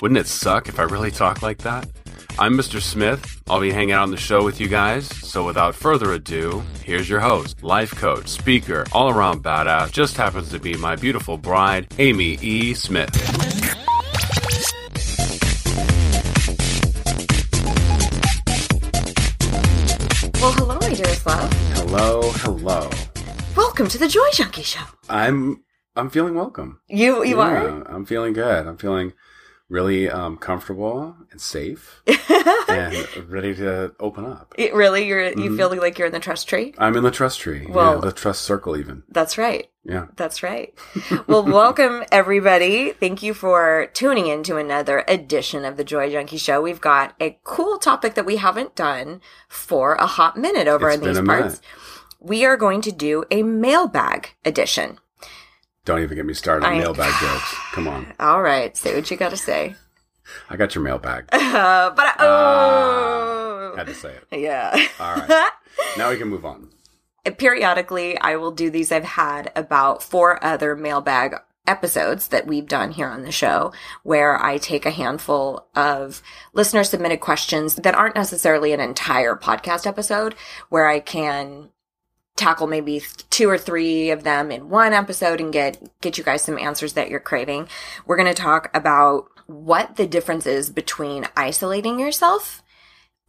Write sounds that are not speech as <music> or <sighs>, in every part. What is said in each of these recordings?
Wouldn't it suck if I really talked like that? I'm Mr. Smith. I'll be hanging out on the show with you guys. So without further ado, here's your host, life coach, speaker, all around badass, just happens to be my beautiful bride, Amy E. Smith. Well, hello, my dearest love. Hello, hello. Welcome to the Joy Junkie Show. I'm I'm feeling welcome. You, you are? I'm feeling good. I'm feeling really um, comfortable and safe <laughs> and ready to open up. It really, you're you Mhm. feeling like you're in the trust tree? I'm in the trust tree. Well- yeah, the trust circle even. That's right. Yeah. That's right. <laughs> Well, welcome everybody. Thank you for tuning in to another edition of the Joy Junkie Show. We've got a cool topic that we haven't done for a hot minute over It's in these parts. minute. We are going to do a mailbag edition. Don't even get me started on I- mailbag jokes. Come on. <sighs> All right, say what you got to say. I got your mailbag. Uh, <laughs> but I, Ah, oh, had to say it. yeah. All right. <laughs> Now we can move on. periodically I will do these. I've had about four other mailbag episodes that we've done here on the show where I take a handful of listener submitted questions that aren't necessarily an entire podcast episode where I can tackle maybe two or three of them in one episode and get get you guys some answers that you're craving. We're going to talk about what the difference is between isolating yourself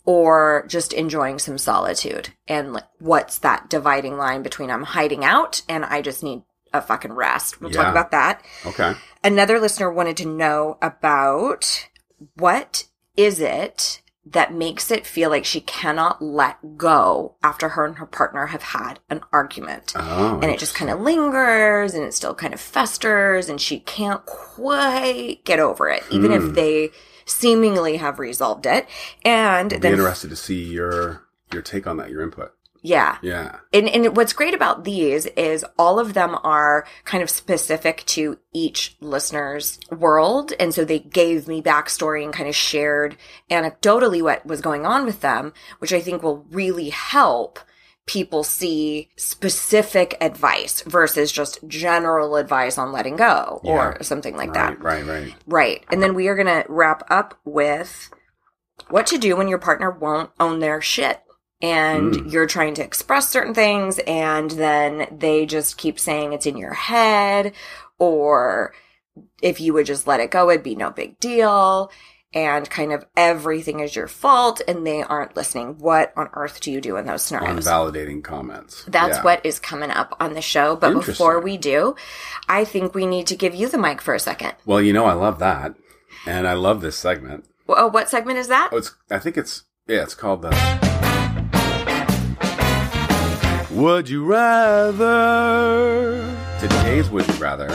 or just enjoying some solitude and like, what's that dividing line between I'm hiding out and I just need a fucking rest. We'll talk about that. Okay. Another listener wanted to know about what is it that makes it feel like she cannot let go after her and her partner have had an argument. Oh. And it just kind of lingers and it still kind of festers and she can't quite get over it, even if Hmm. they seemingly have resolved it. And I'll then, interested to see your your take on that, your input. Yeah. Yeah. And, and what's great about these is all of them are kind of specific to each listener's world. And so they gave me backstory and kind of shared anecdotally what was going on with them, which I think will really help people see specific advice versus just general advice on letting go or something like right, that. Right, right. Right. And then we are going to wrap up with what to do when your partner won't own their shit. And Mm. you're trying to express certain things, and then they just keep saying it's in your head, or if you would just let it go, it'd be no big deal. And kind of everything is your fault, and they aren't listening. What on earth do you do in those scenarios? Unvalidating comments. That's Yeah. what is coming up on the show. But before we do, I think we need to give you the mic for a second. Well, you know, I love that, and I love this segment. Oh, what segment is that? Oh, it's. I think it's. Yeah, it's called the. Would you rather? Today's Would You Rather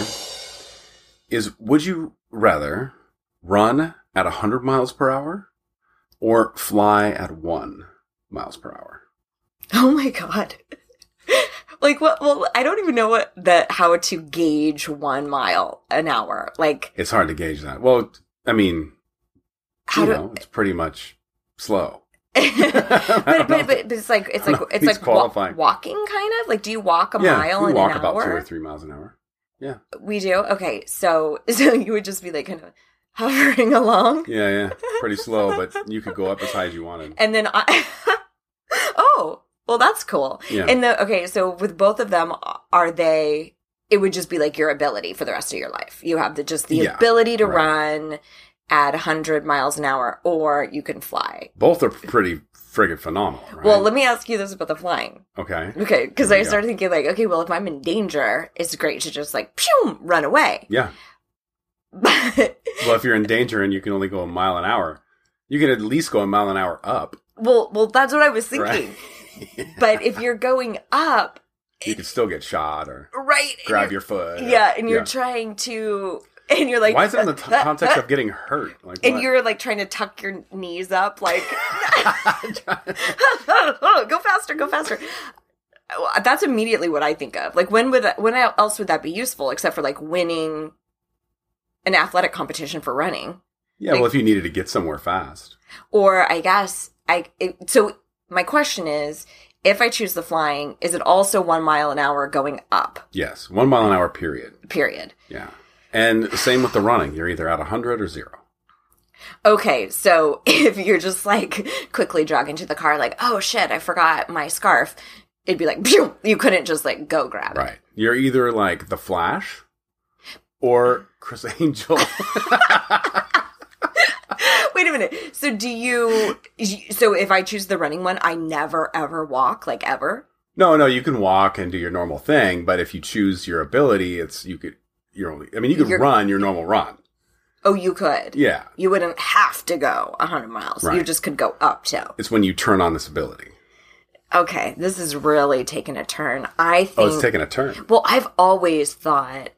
is Would you rather run at 100 miles per hour or fly at 1 miles per hour? Oh my god. <laughs> like what well I don't even know what the how to gauge 1 mile an hour. Like It's hard to gauge that. Well, I mean, you do know, it's pretty much slow. But, but, but, but <laughs> it's like it's like it's like wa- walking kind of like do you walk a yeah, mile we in walk an about hour? two or three miles an hour. Yeah, We do. Okay, so <laughs> so you would just be like kind of hovering along, yeah, yeah. Pretty slow, but <laughs> you could go up as high as you wanted. and then I. oh, well, that's cool. Yeah. And the okay, so with both of them, are they? It would just be like your ability for the rest of your life. You have the just the Yeah, ability to right. run at 100 miles an hour, or you can fly. Both are pretty friggin' phenomenal, right? Well, let me ask you this about the flying. okay. Okay, because I go. started thinking like, okay, well, if I'm in danger, it's great to just like pew run away. Yeah. But <laughs> Well, if you're in danger and you can only go a mile an hour, you can at least go a mile an hour up. well, well, that's what I was thinking. <laughs> Right. But if you're going up, you could still get shot or right, grab your foot. or- yeah, and you're yeah. trying to and you're like, Why is it in the t- context of getting hurt? Like, and what? you're like trying to tuck your knees up, like, <laughs> <laughs> go faster, go faster. That's immediately what I think of. Like, when would that, when else would that be useful except for like winning an athletic competition for running? yeah. well, if you needed to get somewhere fast, Or I guess I. It, so my question is, if I choose the flying, is it also one mile an hour going up? yes, one mile an hour. Period. Period. Yeah. And same with the running. You're either at hundred or zero. Okay, so <laughs> if you're just like quickly jogging to the car, like, oh shit, I forgot my scarf, it'd be like, Pew! you couldn't just like go grab it. Right. You're either like the Flash or Criss <laughs> Angel. Wait a minute. So do you? So if I choose the running one, I never ever walk, like ever. no, no, you can walk and do your normal thing, but if you choose your ability, it's you could. You're only. I mean, you could You're- run your normal run. Oh, you could. Yeah. You wouldn't have to go hundred miles. You Right. just could go up to. It's when you turn on this ability. Okay, this is really taking a turn. I think. Oh, it's taking a turn. Well, I've always thought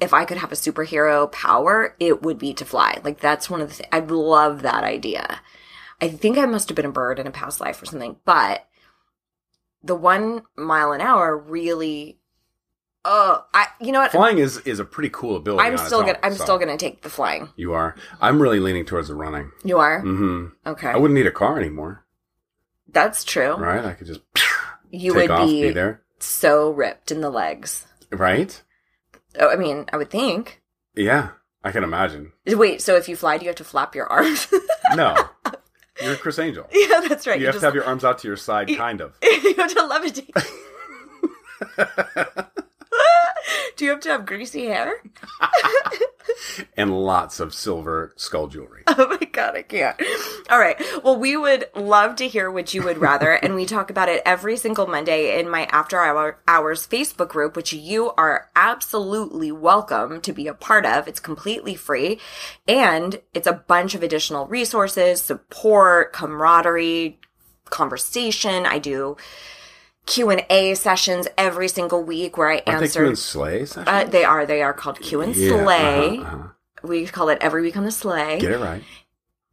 if I could have a superhero power, it would be to fly. Like that's one of the things. I love that idea. I think I must have been a bird in a past life or something, but the one mile an hour really. Oh, I. You know what? Flying is is a pretty cool ability. I'm still own, gonna. I'm so- still gonna take the flying. You are. I'm really leaning towards the running. You are hmm okay. I wouldn't need a car anymore, That's true. right? I could just <sniffs> You would off, be, be there, so ripped in the legs. right? Oh, I mean, I would think. Yeah, I can imagine. Wait, so if you fly, do you have to flap your arms? <laughs> No, you're Criss Angel. yeah, that's right. You have to have your arms out to your side, <laughs> kind of. you have to levitate. <laughs> Do you have to have greasy hair? <laughs> and lots of silver skull jewelry. <laughs> Oh my god, I can't. All right. Well, we would love to hear what you would rather, and we talk about it every single Monday in my After Hour Hours Facebook group, which you are absolutely welcome to be a part of. It's completely free, and it's a bunch of additional resources, support, camaraderie, conversation. I do Q and A sessions every single week where I answer. Q and Slay sessions? uh, they are. They are called Q and Yeah, Slay. uh-huh, uh-huh. We call it every week on the sleigh. Get it right.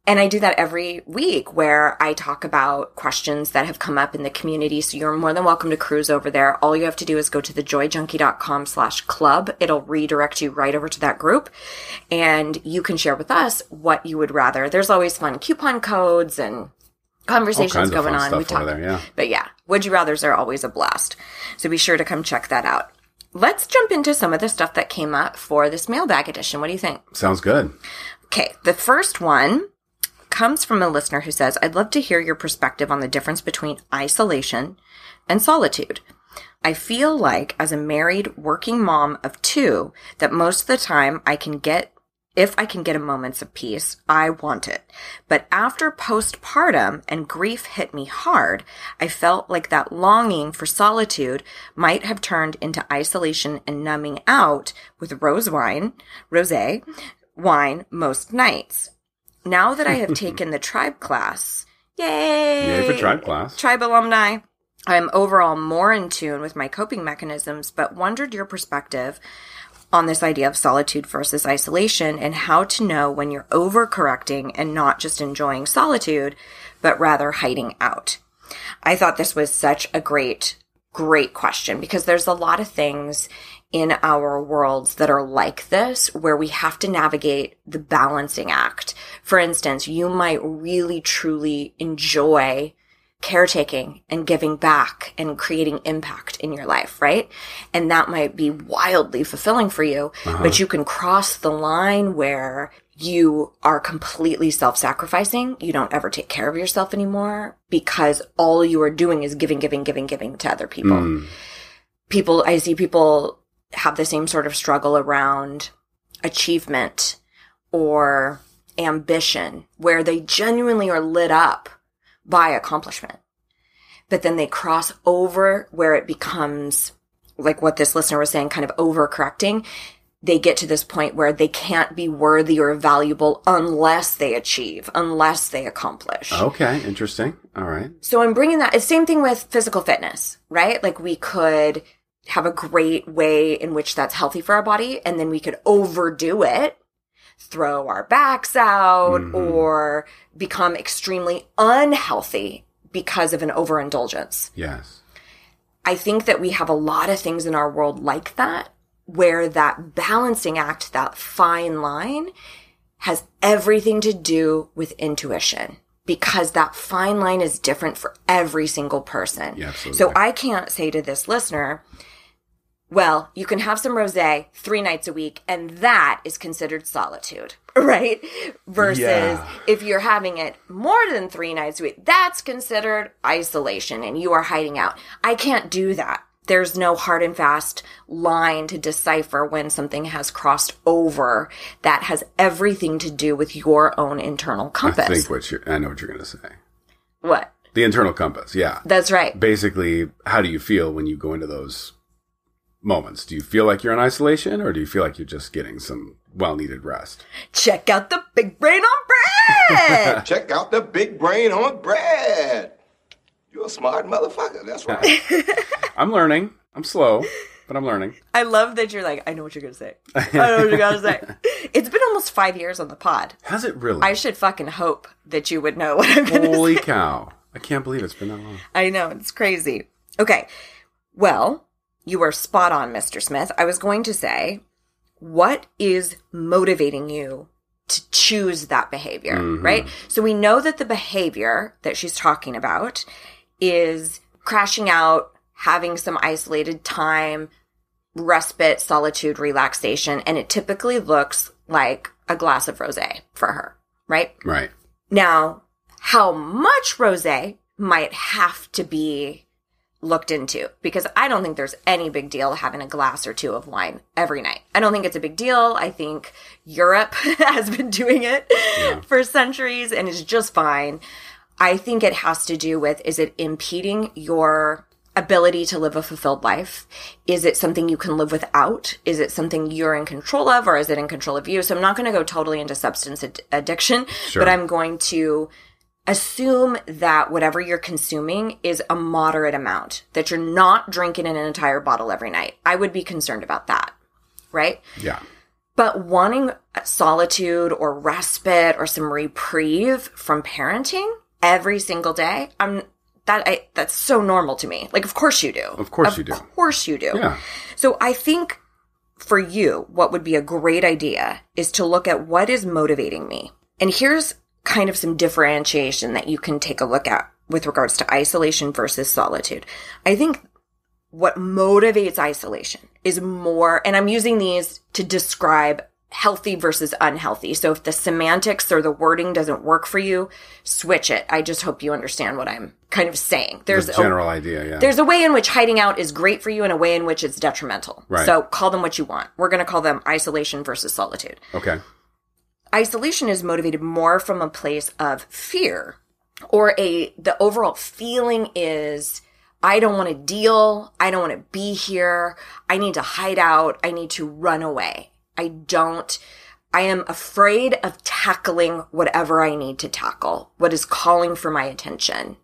And I do that every week where I talk about questions that have come up in the community. So you're more than welcome to cruise over there. All you have to do is go to thejoyjunkie.com slash club. It'll redirect you right over to that group and you can share with us what you would rather. There's always fun coupon codes and conversations going on. we talk, there. Yeah. but yeah, would you rather's are always a blast. So be sure to come check that out. Let's jump into some of the stuff that came up for this mailbag edition. What do you think? Sounds good. Okay, the first one comes from a listener who says, I'd love to hear your perspective on the difference between isolation and solitude. I feel like, as a married working mom of two, that most of the time I can get, if I can get a moments of peace, I want it. But after postpartum and grief hit me hard, I felt like that longing for solitude might have turned into isolation and numbing out with rose wine, rosé, wine most nights. Now that I have <laughs> taken the tribe class, yay! Yay for tribe class. Tribe alumni. I'm overall more in tune with my coping mechanisms, but wondered your perspective on this idea of solitude versus isolation and how to know when you're overcorrecting and not just enjoying solitude, but rather hiding out. I thought this was such a great, great question because there's a lot of things in our worlds that are like this where we have to navigate the balancing act. For instance, you might really truly enjoy caretaking and giving back and creating impact in your life, right? And that might be wildly fulfilling for you, but you can cross the line where you are completely self-sacrificing. You don't ever take care of yourself anymore because all you are doing is giving, giving, giving, giving to other people. Mm. People, I see people have the same sort of struggle around achievement or ambition where they genuinely are lit up by accomplishment. But then they cross over where it becomes like what this listener was saying, kind of overcorrecting. They get to this point where they can't be worthy or valuable unless they achieve, unless they accomplish. Okay, interesting. All right. So I'm bringing that. It's same thing with physical fitness, right? Like we could have a great way in which that's healthy for our body and then we could overdo it throw our backs out mm-hmm. or become extremely unhealthy because of an overindulgence. Yes. I think that we have a lot of things in our world like that, where that balancing act, that fine line, has everything to do with intuition because that fine line is different for every single person. Yeah. So I can't say to this listener, well, you can have some rosé three nights a week, and that is considered solitude, <laughs> right? Versus Yeah. if you're having it more than three nights a week, that's considered isolation and you are hiding out. I can't do that. There's no hard and fast line to decipher when something has crossed over that has everything to do with your own internal compass. I think what you're, I know what you're going to say. what? The internal compass. Yeah. That's right. Basically, how do you feel when you go into those moments? Do you feel like you're in isolation or do you feel like you're just getting some well needed rest? Check out the big brain on bread. <laughs> Check out the big brain on bread. You're a smart motherfucker. That's right. <laughs> I'm learning. I'm slow, but I'm learning. I love that you're like, I know what you're going to say. I know what you're going to say. <laughs> It's been almost five years on the pod. Has it really? I should fucking hope that you would know what I'm going to say. Holy cow. I can't believe it's been that long. I know, it's crazy. Okay. Well, you were spot on, Mr. Smith. I was going to say, what is motivating you to choose that behavior, mm-hmm. right? So we know that the behavior that she's talking about is crashing out, having some isolated time, respite, solitude, relaxation, and it typically looks like a glass of rosé for her, right? Right. Now, how much rosé might have to be looked into because I don't think there's any big deal having a glass or two of wine every night. I don't think it's a big deal. I think Europe <laughs> has been doing it for centuries and is just fine. I think it has to do with is it impeding your ability to live a fulfilled life? Is it something you can live without? Is it something you're in control of or is it in control of you? So I'm not going to go totally into substance ad- addiction, Sure. but I'm going to assume that whatever you're consuming is a moderate amount, that you're not drinking an entire bottle every night. I would be concerned about that, right? Yeah. But wanting solitude or respite or some reprieve from parenting every single day, I'm that I that's so normal to me. Like of course you do. Of course you do. Of course you do. Yeah. So I think for you, what would be a great idea is to look at what is motivating me. And here's kind of some differentiation that you can take a look at with regards to isolation versus solitude. I think what motivates isolation is more, and I'm using these to describe healthy versus unhealthy. So if the semantics or the wording doesn't work for you, switch it. I just hope you understand what I'm kind of saying. There's The a- general idea, yeah. there's a way in which hiding out is great for you and a way in which it's detrimental. Right. So call them what you want. We're going to call them isolation versus solitude. okay. Isolation is motivated more from a place of fear or a, the overall feeling is, I don't want to deal. I don't want to be here. I need to hide out. I need to run away. I don't, I am afraid of tackling whatever I need to tackle, what is calling for my attention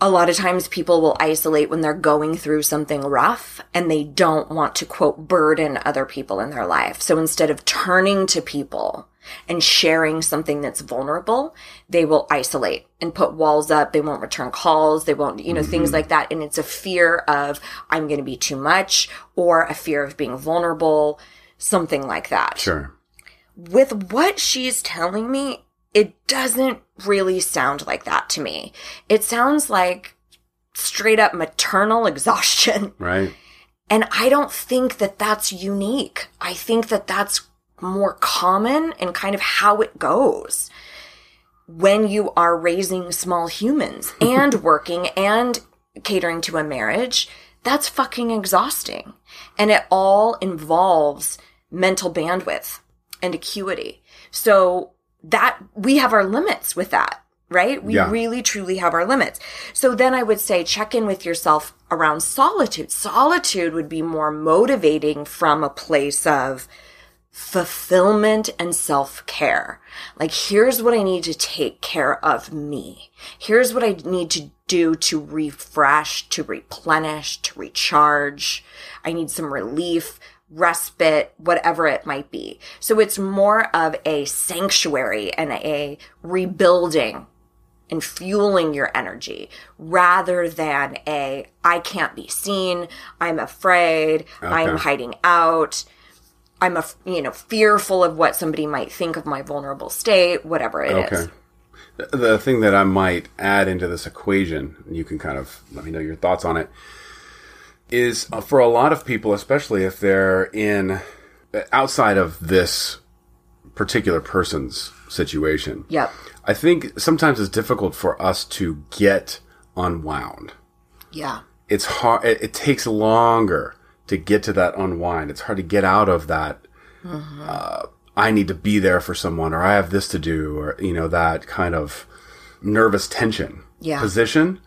a lot of times people will isolate when they're going through something rough and they don't want to quote burden other people in their life. So instead of turning to people and sharing something that's vulnerable, they will isolate and put walls up. They won't return calls. They won't, you know, things mm-hmm. like that. And it's a fear of I'm going to be too much or a fear of being vulnerable, something like that Sure. with what she's telling me, it doesn't really sound like that to me. It sounds like straight up maternal <laughs> exhaustion. Right. And I don't think that that's unique. I think that that's more common and kind of how it goes when you are raising small humans <laughs> and working and catering to a marriage. That's fucking exhausting. And it all involves mental bandwidth and acuity. So that we have our limits with that, right? We Yeah. really truly have our limits. So then I would say check in with yourself around solitude. Solitude would be more motivating from a place of fulfillment and self care. Like, here's what I need to take care of me. Here's what I need to do to refresh, to replenish, to recharge. I need some relief. Respite, whatever it might be. So it's more of a sanctuary and a rebuilding and fueling your energy rather than a I can't be seen, I'm afraid, I'm hiding out. I'm a you know fearful of what somebody might think of my vulnerable state, whatever it is. Okay. The- The thing that I might add into this equation, you can kind of let me know your thoughts on it, is uh, for a lot of people, especially if they're in outside of this particular person's situation. Yep. I think sometimes it's difficult for us to get unwound. Yeah. It's hard. It, it takes longer to get to that unwind. It's hard to get out of that. Uh, I need to be there for someone, or I have this to do, or you know that kind of nervous tension Yeah. position.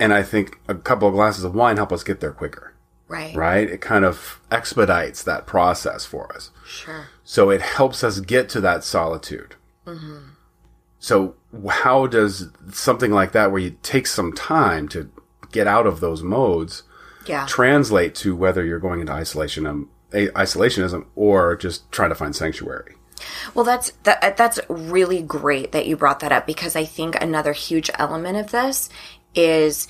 And I think a couple of glasses of wine help us get there quicker, Right. right? It kind of expedites that process for us. Sure. So it helps us get to that solitude. So how does something like that, where you take some time to get out of those modes, Yeah. translate to whether you're going into isolation, um, a- isolationism or just trying to find sanctuary? Well, that's that, that's really great that you brought that up because I think another huge element of this is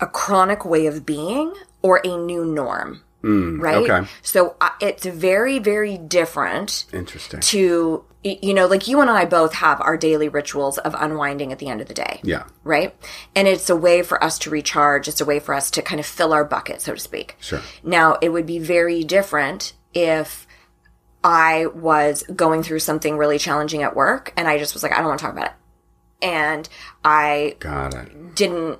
a chronic way of being or a new norm, right? okay. So uh, it's very, very different Interesting. to you know, like you and I both have our daily rituals of unwinding at the end of the day. Yeah. Right? And it's a way for us to recharge. It's a way for us to kind of fill our bucket, so to speak. Sure. Now, it would be very different if I was going through something really challenging at work and I just was like, I don't want to talk about it. And I Got it. didn't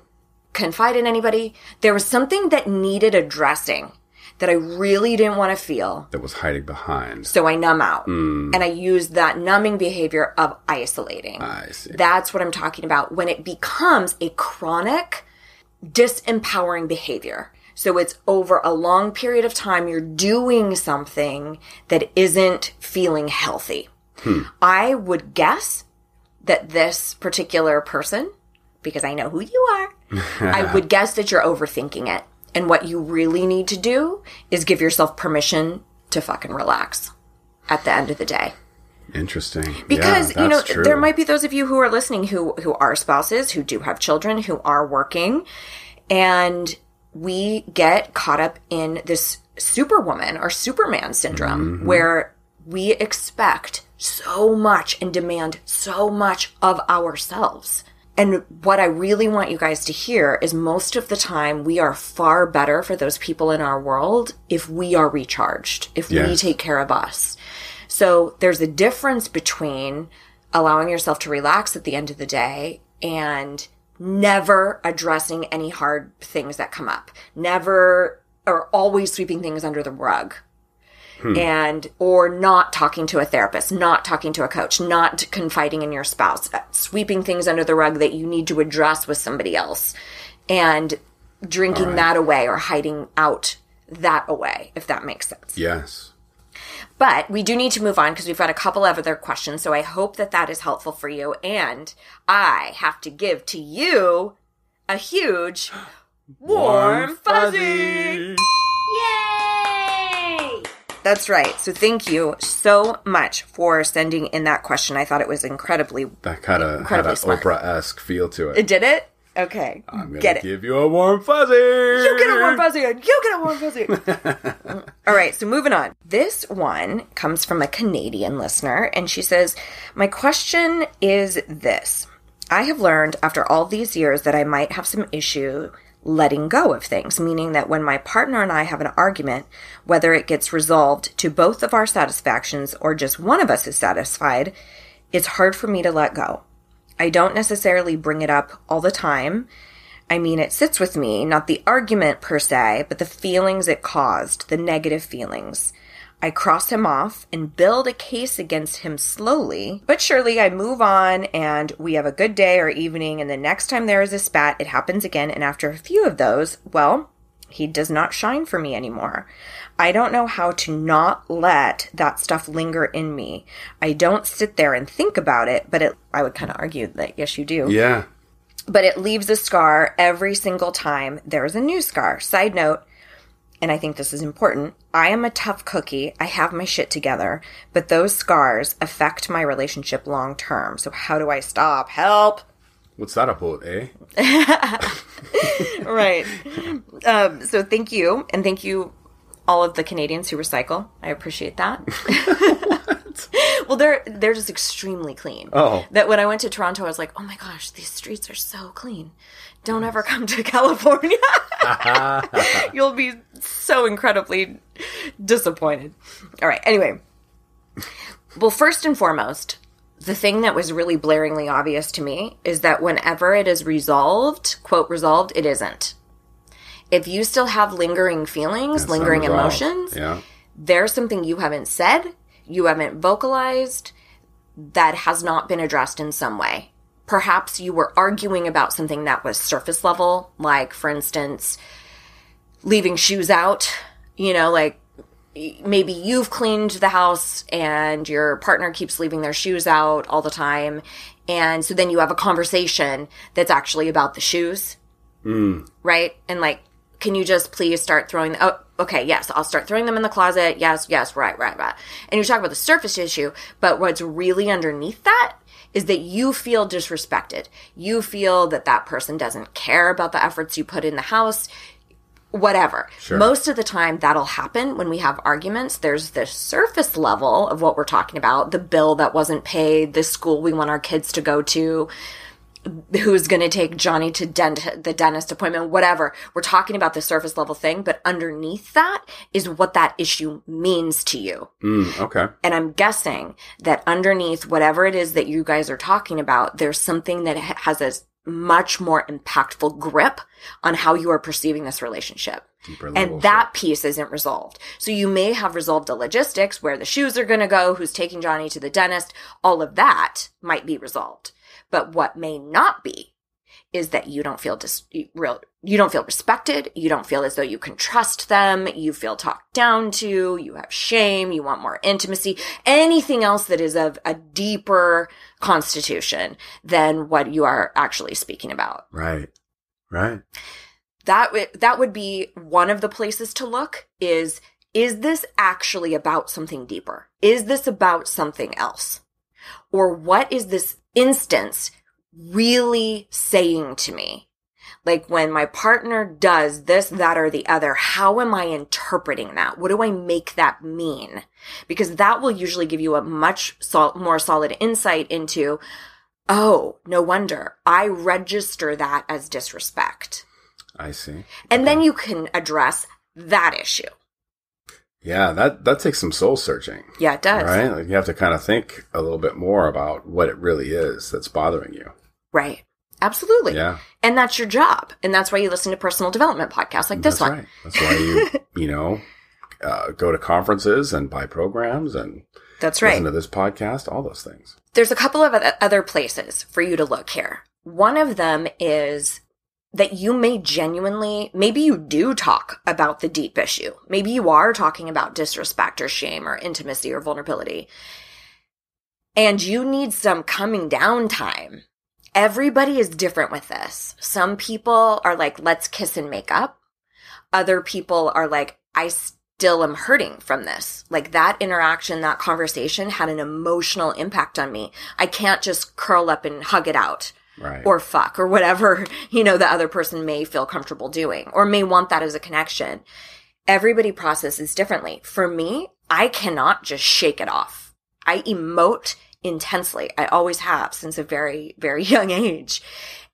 confide in anybody. There was something that needed addressing that I really didn't want to feel. That was hiding behind. So I numb out. Mm. And I use that numbing behavior of isolating. I see. That's what I'm talking about when it becomes a chronic, disempowering behavior. So it's over a long period of time, you're doing something that isn't feeling healthy. I would guess that this particular person, because I know who you are, I <laughs> would guess that you're overthinking it. And what you really need to do is give yourself permission to fucking relax at the end of the day Interesting. because Yeah, you know true. there might be those of you who are listening who who are spouses who do have children who are working and we get caught up in this superwoman or superman syndrome Mm-hmm. where we expect so much and demand so much of ourselves and what I really want you guys to hear is most of the time we are far better for those people in our world if we are recharged, if we take care of us. So there's a difference between allowing yourself to relax at the end of the day and never addressing any hard things that come up, never or always sweeping things under the rug. And or not talking to a therapist, not talking to a coach, not confiding in your spouse, uh, sweeping things under the rug that you need to address with somebody else, and drinking that away or hiding out that away, if that makes sense. Yes. But we do need to move on because we've got a couple of other questions. So I hope that that is helpful for you. And I have to give to you a huge warm fuzzy. Yay! That's right. So thank you so much for sending in that question. I thought it was incredibly. That kind of had an. Oprah esque feel to it. it. Did it? Okay. I'm gonna Get it. give you a warm fuzzy. You get a warm fuzzy. You get a warm fuzzy. <laughs> All right, so moving on. This one comes from a Canadian listener, and she says, My question is this I have learned after all these years that I might have some issue letting go of things, meaning that when my partner and I have an argument, whether it gets resolved to both of our satisfactions or just one of us is satisfied, it's hard for me to let go. I don't necessarily bring it up all the time. I mean, it sits with me, not the argument per se, but the feelings it caused, the negative feelings. I cross him off and build a case against him slowly, but surely I move on and we have a good day or evening, and the next time there is a spat, it happens again, and after a few of those, well, he does not shine for me anymore. I don't know how to not let that stuff linger in me. I don't sit there and think about it, but it, I would kind of argue that yes, you do Yeah. but it leaves a scar every single time there's a new scar. Side note, and I think this is important. I am a tough cookie. I have my shit together, but those scars affect my relationship long term. So how do I stop? Help. What's that about, eh? <laughs> right. Um, so thank you, and thank you, all of the Canadians who recycle. I appreciate that. <laughs> <laughs> well, they're they're just extremely clean. Oh. that when I went to Toronto, I was like, oh my gosh, these streets are so clean. Don't ever come to <laughs> California. <laughs> You'll be so incredibly disappointed. All right. Anyway, well, first and foremost, the thing that was really blaringly obvious to me is that whenever it is resolved, quote, resolved, it isn't. If you still have lingering feelings, It's lingering unresolved. emotions, Yeah. there's something you haven't said, you haven't vocalized, that has not been addressed in some way. Perhaps you were arguing about something that was surface level, like, for instance, leaving shoes out, you know, like maybe you've cleaned the house and your partner keeps leaving their shoes out all the time. And so then you have a conversation that's actually about the shoes. Hmm. Right? And like, can you just please start throwing, oh, okay, yes, I'll start throwing them in the closet. Yes, yes, right, right, right. And you talk about the surface issue, but what's really underneath that is that you feel disrespected. You feel that that person doesn't care about the efforts you put in the house whatever. Sure. Most of the time that'll happen when we have arguments. There's this surface level of what we're talking about, the bill that wasn't paid, the school we want our kids to go to, who's going to take Johnny to dent- the dentist appointment, whatever. We're talking about the surface level thing, but underneath that is what that issue means to you. Mm, okay. And I'm guessing that underneath whatever it is that you guys are talking about, there's something that has a much more impactful grip on how you are perceiving this relationship. And that piece isn't resolved. So you may have resolved the logistics, where the shoes are going to go, who's taking Johnny to the dentist. All of that might be resolved. But what may not be is that you don't feel dis- real, you don't feel respected. You don't feel as though you can trust them. You feel talked down to. You have shame. You want more intimacy. Anything else that is of a deeper constitution than what you are actually speaking about Right. Right. that w- that would be one of the places to look is is this actually about something deeper is this about something else or what is this instance really saying to me like when my partner does this that or the other how am i interpreting that? What do i make that mean? Because that will usually give you a much sol- more solid insight into oh no wonder. I register that as disrespect. I see. and then you can address that issue. Yeah, that that takes some soul searching. Yeah, it does. Right? Like you have to kind of think a little bit more about what it really is that's bothering you. Right. Absolutely. Yeah. And that's your job. And that's why you listen to personal development podcasts like this that's one. right. That's why you, <laughs> you know, uh, go to conferences and buy programs and That's right. listen to this podcast, all those things. There's a couple of other places for you to look here. One of them is that you may genuinely, maybe you do talk about the deep issue. Maybe you are talking about disrespect or shame or intimacy or vulnerability. And you need some coming down time. Everybody is different with this. Some people are like, let's kiss and make up. Other people are like, I still am hurting from this. Like that interaction, that conversation had an emotional impact on me. I can't just curl up and hug it out Right. or fuck or whatever, <laughs> you know, the other person may feel comfortable doing or may want that as a connection. Everybody processes differently. For me, I cannot just shake it off. I emote intensely. I always have since a very, very <laughs> young age.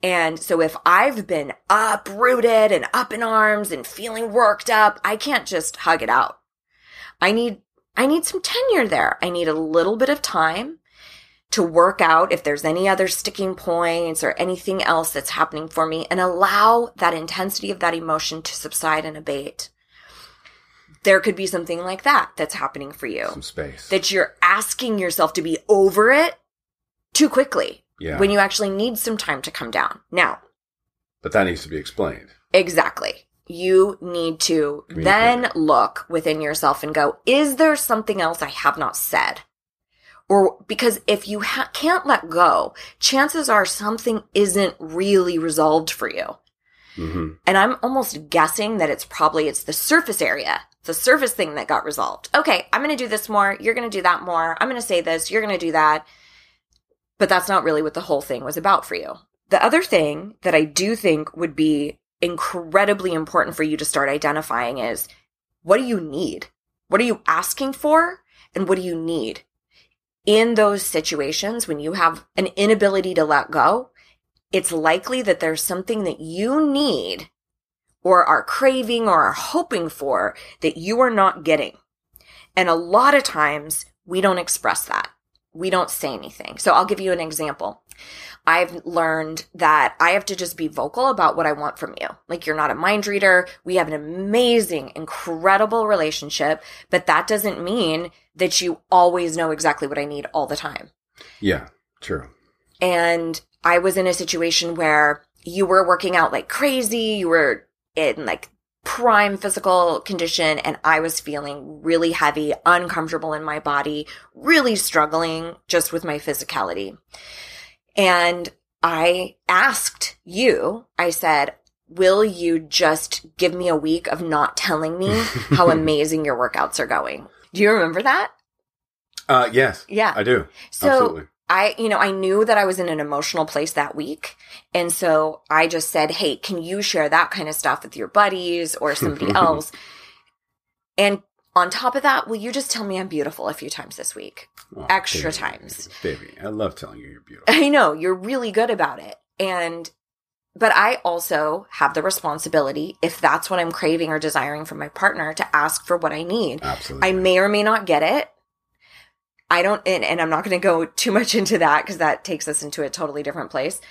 And so if I've been uprooted and up in arms and feeling worked up, I can't just hug it out. I need, I need some tenure there. I need a little bit of time to work out if there's any other sticking points or anything else that's happening for me and allow that intensity of that emotion to subside and abate. There could be something like that that's happening for you. Some space. That you're asking yourself to be over it too quickly yeah. when you actually need some time to come down. Now, but that needs to be explained. Exactly. You need to then look within yourself and go, is there something else I have not said? Or because if you ha- can't let go, chances are something isn't really resolved for you. hmm And I'm almost guessing that it's probably it's the surface area, the surface thing that got resolved. Okay, I'm going to do this more, you're going to do that more. I'm going to say this, you're going to do that. But that's not really what the whole thing was about for you. The other thing that I do think would be incredibly important for you to start identifying is what do you need? What are you asking for? And what do you need? In those situations, when you have an inability to let go, it's likely that there's something that you need or are craving or are hoping for that you are not getting. And a lot of times we don't express that. We don't say anything. So I'll give you an example. I've learned that I have to just be vocal about what I want from you. Like you're not a mind reader. We have an amazing, incredible relationship, but that doesn't mean that you always know exactly what I need all the time. Yeah, true. And I was in a situation where you were working out like crazy. You were in like prime physical condition and I was feeling really heavy, uncomfortable in my body, really struggling just with my physicality. And I asked you, I said, will you just give me a week of not telling me how <laughs> amazing your workouts are going? Do you remember that? Uh, yes, Yeah. I do. So Absolutely. I, you know, I knew that I was in an emotional place that week. And so I just said, Hey, can you share that kind of stuff with your buddies or somebody <laughs> else? And on top of that, will you just tell me I'm beautiful a few times this week? Oh, extra baby, times. baby. I love telling you you're beautiful. <laughs> I know you're really good about it. And, but I also have the responsibility, if that's what I'm craving or desiring from my partner, to ask for what I need. Absolutely. I may or may not get it. I don't, and, and I'm not going to go <laughs> too much into that because that takes us into a totally different place.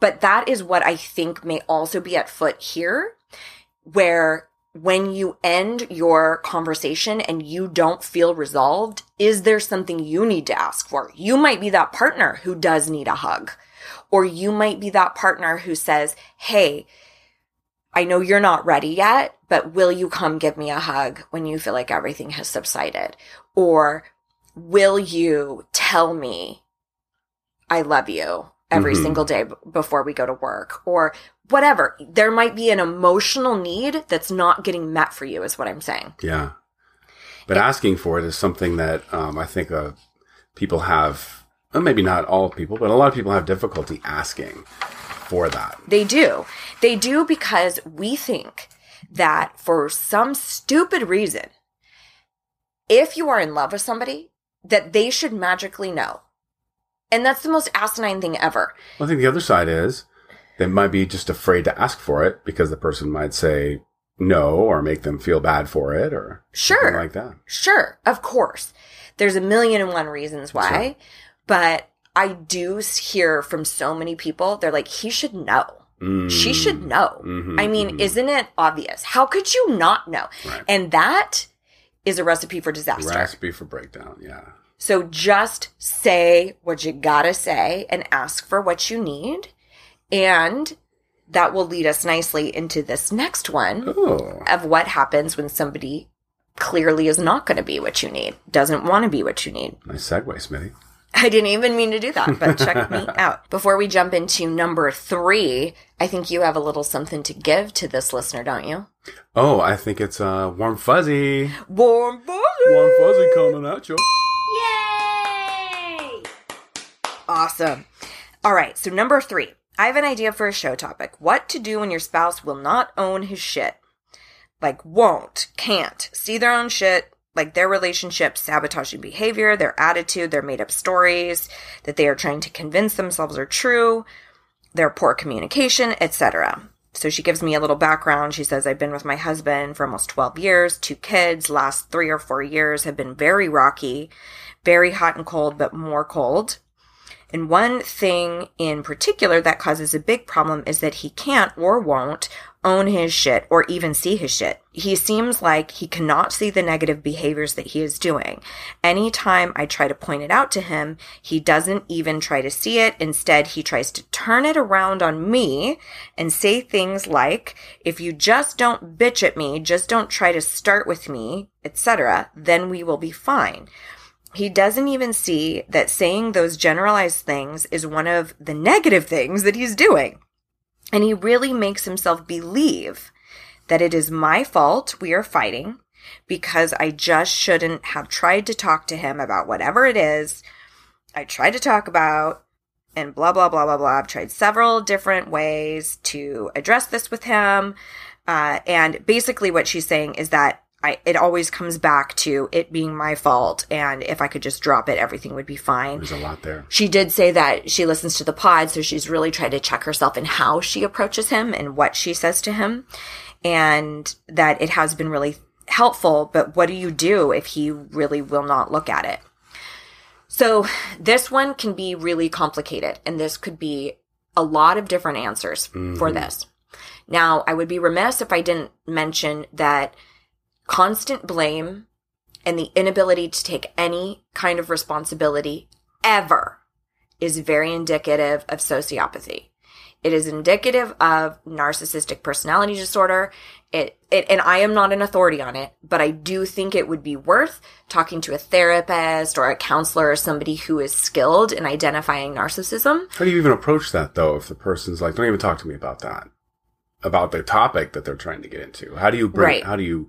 But that is what I think may also be at foot here, where when you end your conversation and you don't feel resolved, is there something you need to ask for? You might be that partner who does need a hug, or you might be that partner who says, Hey, I know you're not ready yet, but will you come give me a hug when you feel like everything has subsided? Or will you tell me I love you every Mhm. single day before we go to work? Or whatever. There might be an emotional need that's not getting met for you, is what I'm saying. Yeah. But asking for it is something that um, I think uh, people have, well, maybe not all people, but a lot of people have difficulty asking for that. They do. They do because we think that for some stupid reason, if you are in love with somebody, that they should magically know. And that's the most asinine thing ever. I think the other side is they might be just afraid to ask for it because the person might say no or make them feel bad for it or something Sure. like that. Sure, of course. There's a million and one reasons why, Sure. but I do hear from so many people, they're like, he should know. She should know. Mhm, I mean, mhm. isn't it obvious? How could you not know? Right. And that is a recipe for disaster. Recipe for breakdown. Yeah. So just say what you gotta say and ask for what you need. And that will lead us nicely into this next one Oh. of what happens when somebody clearly is not going to be what you need, doesn't want to be what you need. Nice segue, Smithy. I didn't even mean to do that, but check me <laughs> out. Before we jump into number three, I think you have a little something to give to this listener, don't you? Oh, I think it's uh, warm fuzzy. Warm fuzzy! Warm fuzzy coming at you. Yay! Awesome. All right, so number three. I have an idea for a show topic. What to do when your spouse will not own his shit. Like, won't, can't, see their own shit, like their relationship, sabotaging behavior, their attitude, their made up stories that they are trying to convince themselves are true, their poor communication, etc. So she gives me a little background. She says, I've been with my husband for almost 12 years, two kids, last three or four years have been very rocky, very hot and cold, but more cold. And one thing in particular that causes a big problem is that he can't or won't own his shit or even see his shit. He seems like he cannot see the negative behaviors that he is doing. Anytime I try to point it out to him, he doesn't even try to see it. Instead, he tries to turn it around on me and say things like, if you just don't bitch at me, just don't try to start with me, etc., then we will be fine. He doesn't even see that saying those generalized things is one of the negative things that he's doing. And he really makes himself believe that it is my fault we are fighting because I just shouldn't have tried to talk to him about whatever it is I tried to talk about and blah, blah, blah, blah, blah. I've tried several different ways to address this with him. Uh, and basically what she's saying is that I, it always comes back to it being my fault. And if I could just drop it, everything would be fine. There's a lot there. She did say that she listens to the pod, so she's really tried to check herself in how she approaches him and what she says to him. And that it has been really helpful. But what do you do if he really will not look at it? So this one can be really complicated, and this could be a lot of different answers for mm-hmm. this. Now, I would be remiss if I didn't mention that constant blame and the inability to take any kind of responsibility ever is very indicative of sociopathy. It is indicative of narcissistic personality disorder. It, it, and I am not an authority on it, but I do think it would be worth talking to a therapist or a counselor or somebody who is skilled in identifying narcissism. How do you even approach that though? If the person's like, don't even talk to me about that, about the topic that they're trying to get into. How do you bring, Right. how do you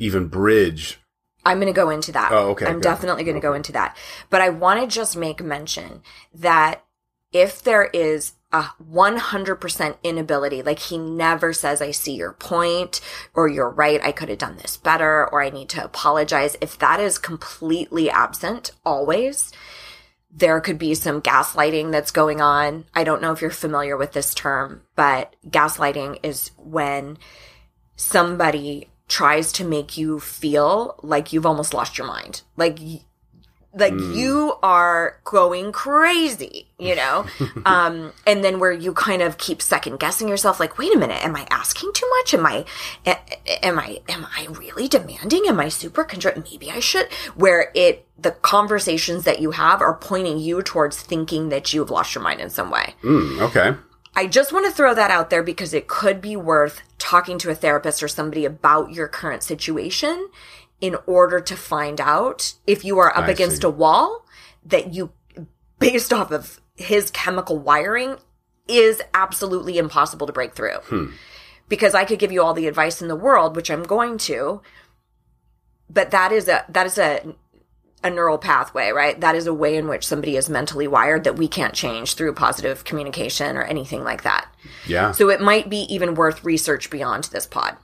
even bridge? I'm going to go into that. Oh, okay, I'm good. definitely going to go into that. But I want to just make mention that if there is a 100% inability, like he never says, I see your point, or you're right, I could have done this better, or I need to apologize. If that is completely absent always, there could be some gaslighting that's going on. I don't know if you're familiar with this term, but gaslighting is when somebody tries to make you feel like you've almost lost your mind. Like like you are going crazy, you know? <laughs> um and then where you kind of keep second guessing yourself like, "Wait a minute, am I asking too much? Am I, am I am I really demanding? Am I super control maybe I should?" Where it the conversations that you have are pointing you towards thinking that you've lost your mind in some way. Mm, okay. I just want to throw that out there because it could be worth talking to a therapist or somebody about your current situation in order to find out if you are up I against see. a wall that you, based off of his chemical wiring, is absolutely impossible to break through. Hmm. Because I could give you all the advice in the world, which I'm going to, but that is a that is a a neural pathway, right? That is a way in which somebody is mentally wired that we can't change through positive communication or anything like that. Yeah. So it might be even worth research beyond this pod.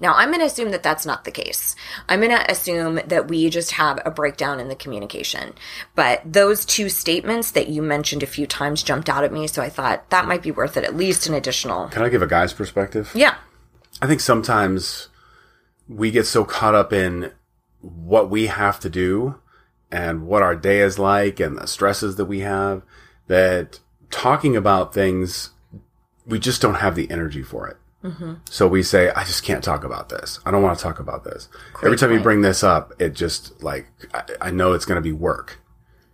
Now, I'm going to assume that that's not the case. I'm going to assume that we just have a breakdown in the communication. But those two statements that you mentioned a few times jumped out at me, so I thought that might be worth it, at least an additional. Can I give a guy's perspective? Yeah. I think sometimes we get so caught up in what we have to do and what our day is like and the stresses that we have that talking about things, we just don't have the energy for it. Mm-hmm. So we say, I just can't talk about this. I don't want to talk about this. Every time you bring this up, it just like, I, I know it's going to be work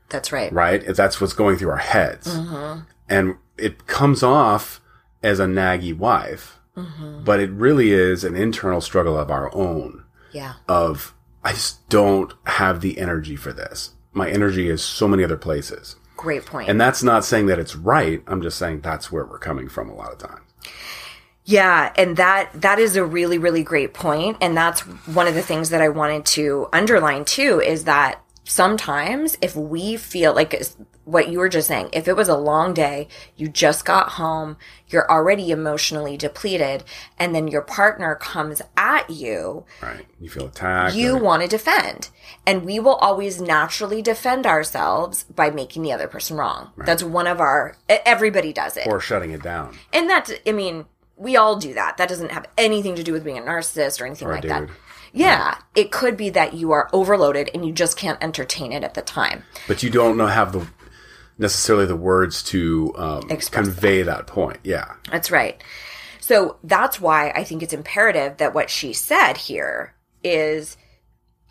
That's right. right? If That's what's going through our heads. Mm-hmm. And it comes off as a naggy wife, mm-hmm. but it really is an internal struggle of our own Yeah. of, I just don't have the energy for this. My energy is so many other places. Great point. And that's not saying that it's right. I'm just saying that's where we're coming from a lot of times. Yeah, and that that is a really really great point and that's one of the things that I wanted to underline too is that sometimes if we feel like what you were just saying, if it was a long day, you just got home, you're already emotionally depleted and then your partner comes at you, Right. You feel attacked. you or- want to defend. And we will always naturally defend ourselves by making the other person wrong. That's one of our everybody does it. or shutting it down. And that's, I mean, we all do that. That doesn't have anything to do with being a narcissist or anything Or like that. Yeah, it could be that you are overloaded and you just can't entertain it at the time. But you don't know have the necessarily the words to um, convey that point. Yeah. That's right. So that's why I think it's imperative that what she said here is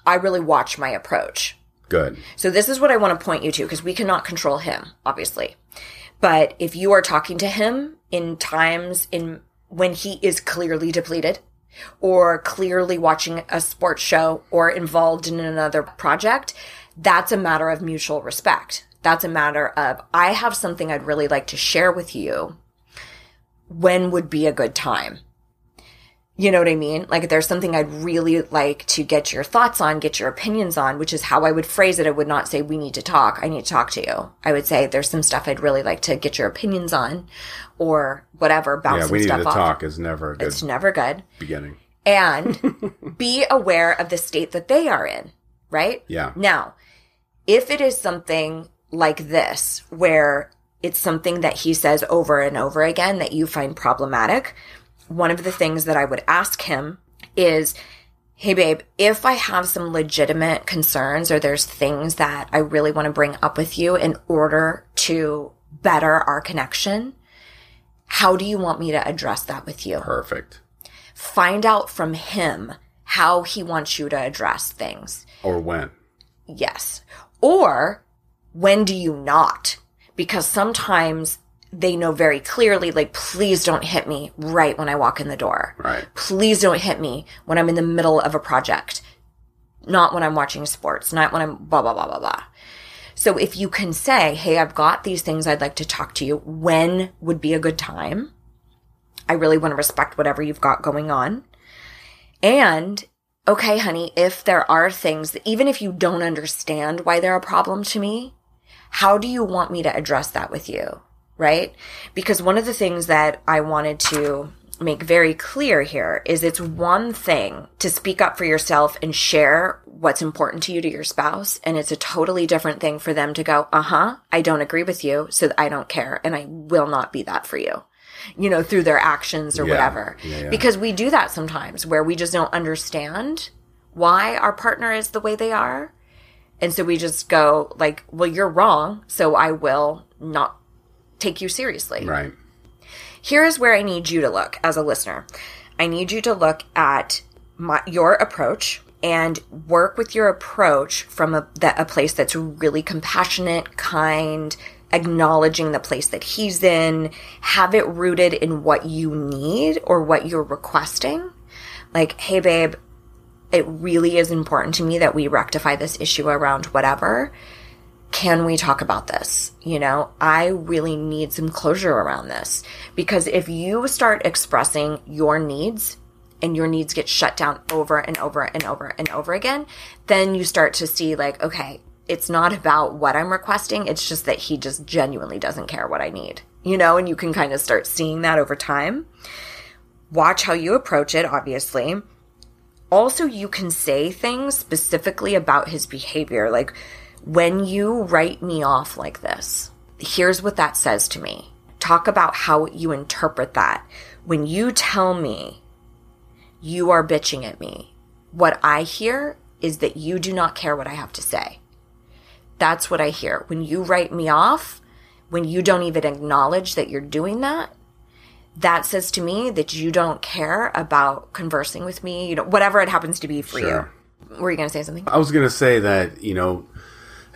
I really watch my approach. Good. So this is what I want to point you to because we cannot control him, obviously. But if you are talking to him in times in when he is clearly depleted or clearly watching a sports show or involved in another project, that's a matter of mutual respect. That's a matter of I have something I'd really like to share with you. when would be a good time? You know what I mean? Like there's something I'd really like to get your thoughts on, get your opinions on, which is how I would phrase it. I would not say we need to talk. I need to talk to you. I would say there's some stuff I'd really like to get your opinions on or whatever, bounce Yeah, we need stuff to off. talk is never good It's never good. beginning. And <laughs> be aware of the state that they are in, right? Yeah. Now, if it is something like this, where it's something that he says over and over again that you find problematic, one of the things that I would ask him is, Hey, babe, if I have some legitimate concerns or there's things that I really want to bring up with you in order to better our connection, how do you want me to address that with you? Perfect. Find out from him how he wants you to address things. Or when. Yes. Or when do you not? Because sometimes they know very clearly, like, please don't hit me right when I walk in the door. Right. Please don't hit me when I'm in the middle of a project. Not when I'm watching sports, not when I'm blah, blah, blah, blah, blah. So if you can say, Hey, I've got these things I'd like to talk to you. When would be a good time? I really want to respect whatever you've got going on. And okay, honey, if there are things that even if you don't understand why they're a problem to me, how do you want me to address that with you? Right? Because one of the things that I wanted to make very clear here is it's one thing to speak up for yourself and share what's important to you to your spouse. And it's a totally different thing for them to go, uh huh, I don't agree with you. So I don't care. And I will not be that for you you know, through their actions or Yeah. whatever. Yeah, yeah. Because we do that sometimes where we just don't understand why our partner is the way they are. And so we just go like, well, you're wrong. So I will not take you seriously. Right. Here's where I need you to look as a listener. I need you to look at my, your approach and work with your approach from a, that, a place that's really compassionate, kind, acknowledging the place that he's in, have it rooted in what you need or what you're requesting. Like, hey, babe, it really is important to me that we rectify this issue around whatever. Can we talk about this? You know, I really need some closure around this because if you start expressing your needs and your needs get shut down over and over and over and over again, then you start to see like, okay, it's not about what I'm requesting. It's just that he just genuinely doesn't care what I need, you know, and you can kind of start seeing that over time. Watch how you approach it, obviously also you can say things specifically about his behavior like when you write me off like this here's what that says to me talk about how you interpret that when you tell me you are bitching at me what i hear is that you do not care what i have to say that's what i hear when you write me off when you don't even acknowledge that you're doing that that says to me that you don't care about conversing with me, you know, whatever it happens to be for Sure. you. Were you going to say something? I was going to say that, you know,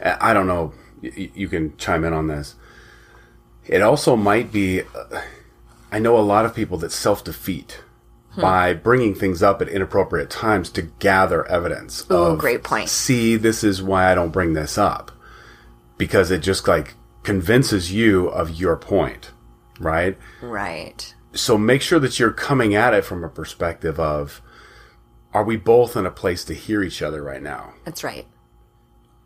I don't know, you can chime in on this. It also might be, uh, I know a lot of people that self defeat Hmm. by bringing things up at inappropriate times to gather evidence. Oh, great point. See, this is why I don't bring this up. Because it just like convinces you of your point, right? Right. so make sure that you're coming at it from a perspective of are we both in a place to hear each other right now That's right.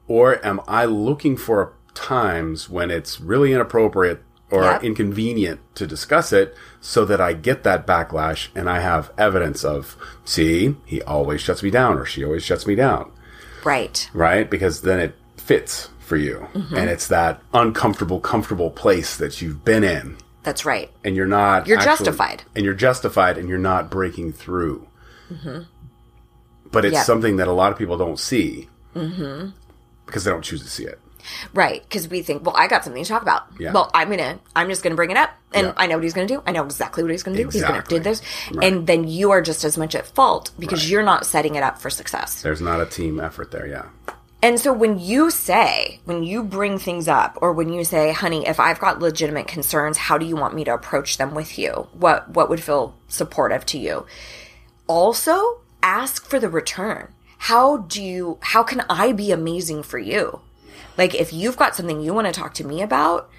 Or am i looking for times when it's really inappropriate or Yep. inconvenient to discuss it so that i get that backlash and i have evidence of see he always shuts me down or she always shuts me down Right. right because then it fits for you Mm-hmm. and it's that uncomfortable comfortable place that you've been in That's right. and you're not You're actually- justified. and you're justified and you're not breaking through Hmm. but it's Yep. something that a lot of people don't see mm-hmm. Because they don't choose to see it Right. Because we think, well, I got something to talk about. Yeah. Well, I'm to, I'm just going to bring it up. And Yeah. I know what he's going to do. I know exactly what he's going to do. He's going to do this. Right. And then you are just as much at fault because Right. you're not setting it up for success. there's not a team effort there yeah And so when you say, when you bring things up, or when you say, honey, if I've got legitimate concerns, how do you want me to approach them with you? What what would feel supportive to you? Also, ask for the return. How do you how can I be amazing for you? Like if you've got something you want to talk to me about,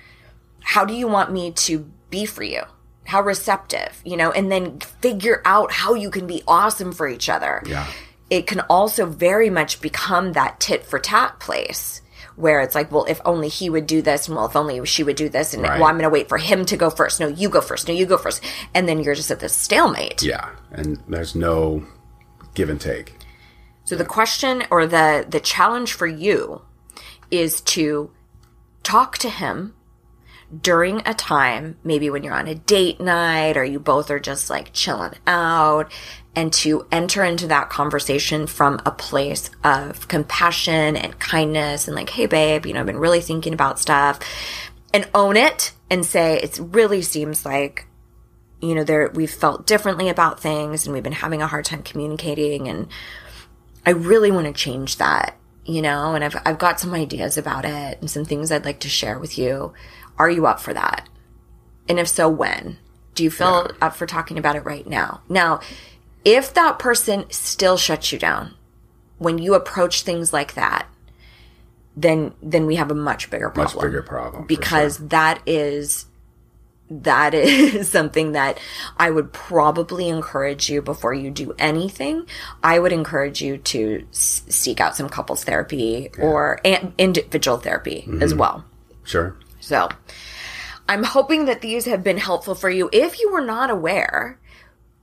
how do you want me to be for you? how receptive, you know, and then figure out how you can be awesome for each other. Yeah. It can also very much become that tit for tat place where it's like, well, if only he would do this, and well, if only she would do this, and Right. well, I'm going to wait for him to go first. No, you go first. No, you go first. And then you're just at this stalemate. Yeah. And there's no give and take. So the question or the the challenge for you is to talk to him during a time, maybe when you're on a date night or you both are just like chilling out, and to enter into that conversation from a place of compassion and kindness and like, hey, babe, you know, I've been really thinking about stuff and own it and say, it really seems like you know there we've felt differently about things and we've been having a hard time communicating and I really want to change that, you know, and I've I've got some ideas about it and some things I'd like to share with you. Are you up for that? And if so, when? Do you feel up for talking about it right now? Now, if that person still shuts you down when you approach things like that, then then we have a much bigger problem. Much bigger problem. because sure. that is that is <laughs> something that I would probably encourage you before you do anything. I would encourage you to s- seek out some couples therapy or an- individual therapy Mm-hmm. as well. Sure. So I'm hoping that these have been helpful for you. If you were not aware,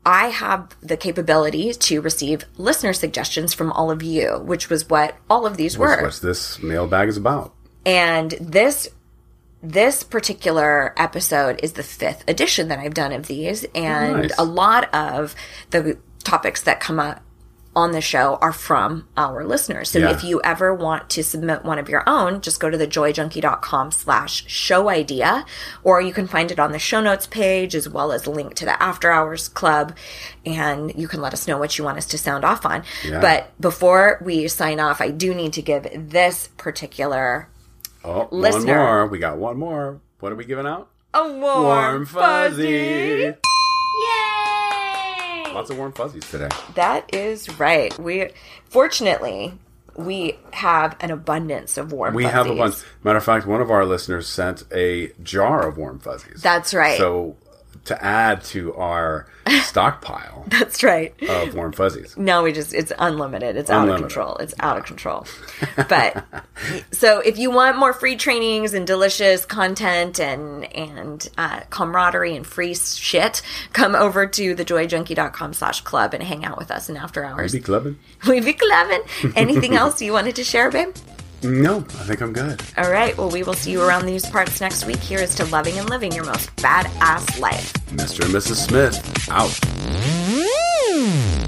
I have the capability to receive listener suggestions from all of you, which was what all of these were. what's this mailbag is about? And this this particular episode is the fifth edition that I've done of these, and oh, Nice. a lot of the topics that come up on the show are from our listeners. So Yeah. if you ever want to submit one of your own, just go to thejoyjunkie.com slash show idea, or you can find it on the show notes page as well as a link to the after hours club. And you can let us know what you want us to sound off on. Yeah. But before we sign off, I do need to give this particular Oh, Listener. one more. We got one more. What are we giving out? a warm, fuzzy. Yay! Lots of warm fuzzies today. That is right. We fortunately we have an abundance of warm We fuzzies. have a bunch. Matter of fact, one of our listeners sent a jar of warm fuzzies. That's right. So to add to our <laughs> stockpile That's right. of warm fuzzies. No, we just it's unlimited. It's out of control. It's out of control. <laughs> But so if you want more free trainings and delicious content and and uh, camaraderie and free shit, come over to thejoyjunkie.com slash club and hang out with us in after hours. Maybe clubbing? We be clubbing. <laughs> Anything else you wanted to share, babe? No, I think I'm good. All right. Well, we will see you around these parts next week. Here is to loving and living your most badass life. Mr. and Mrs. Smith, out. Mm.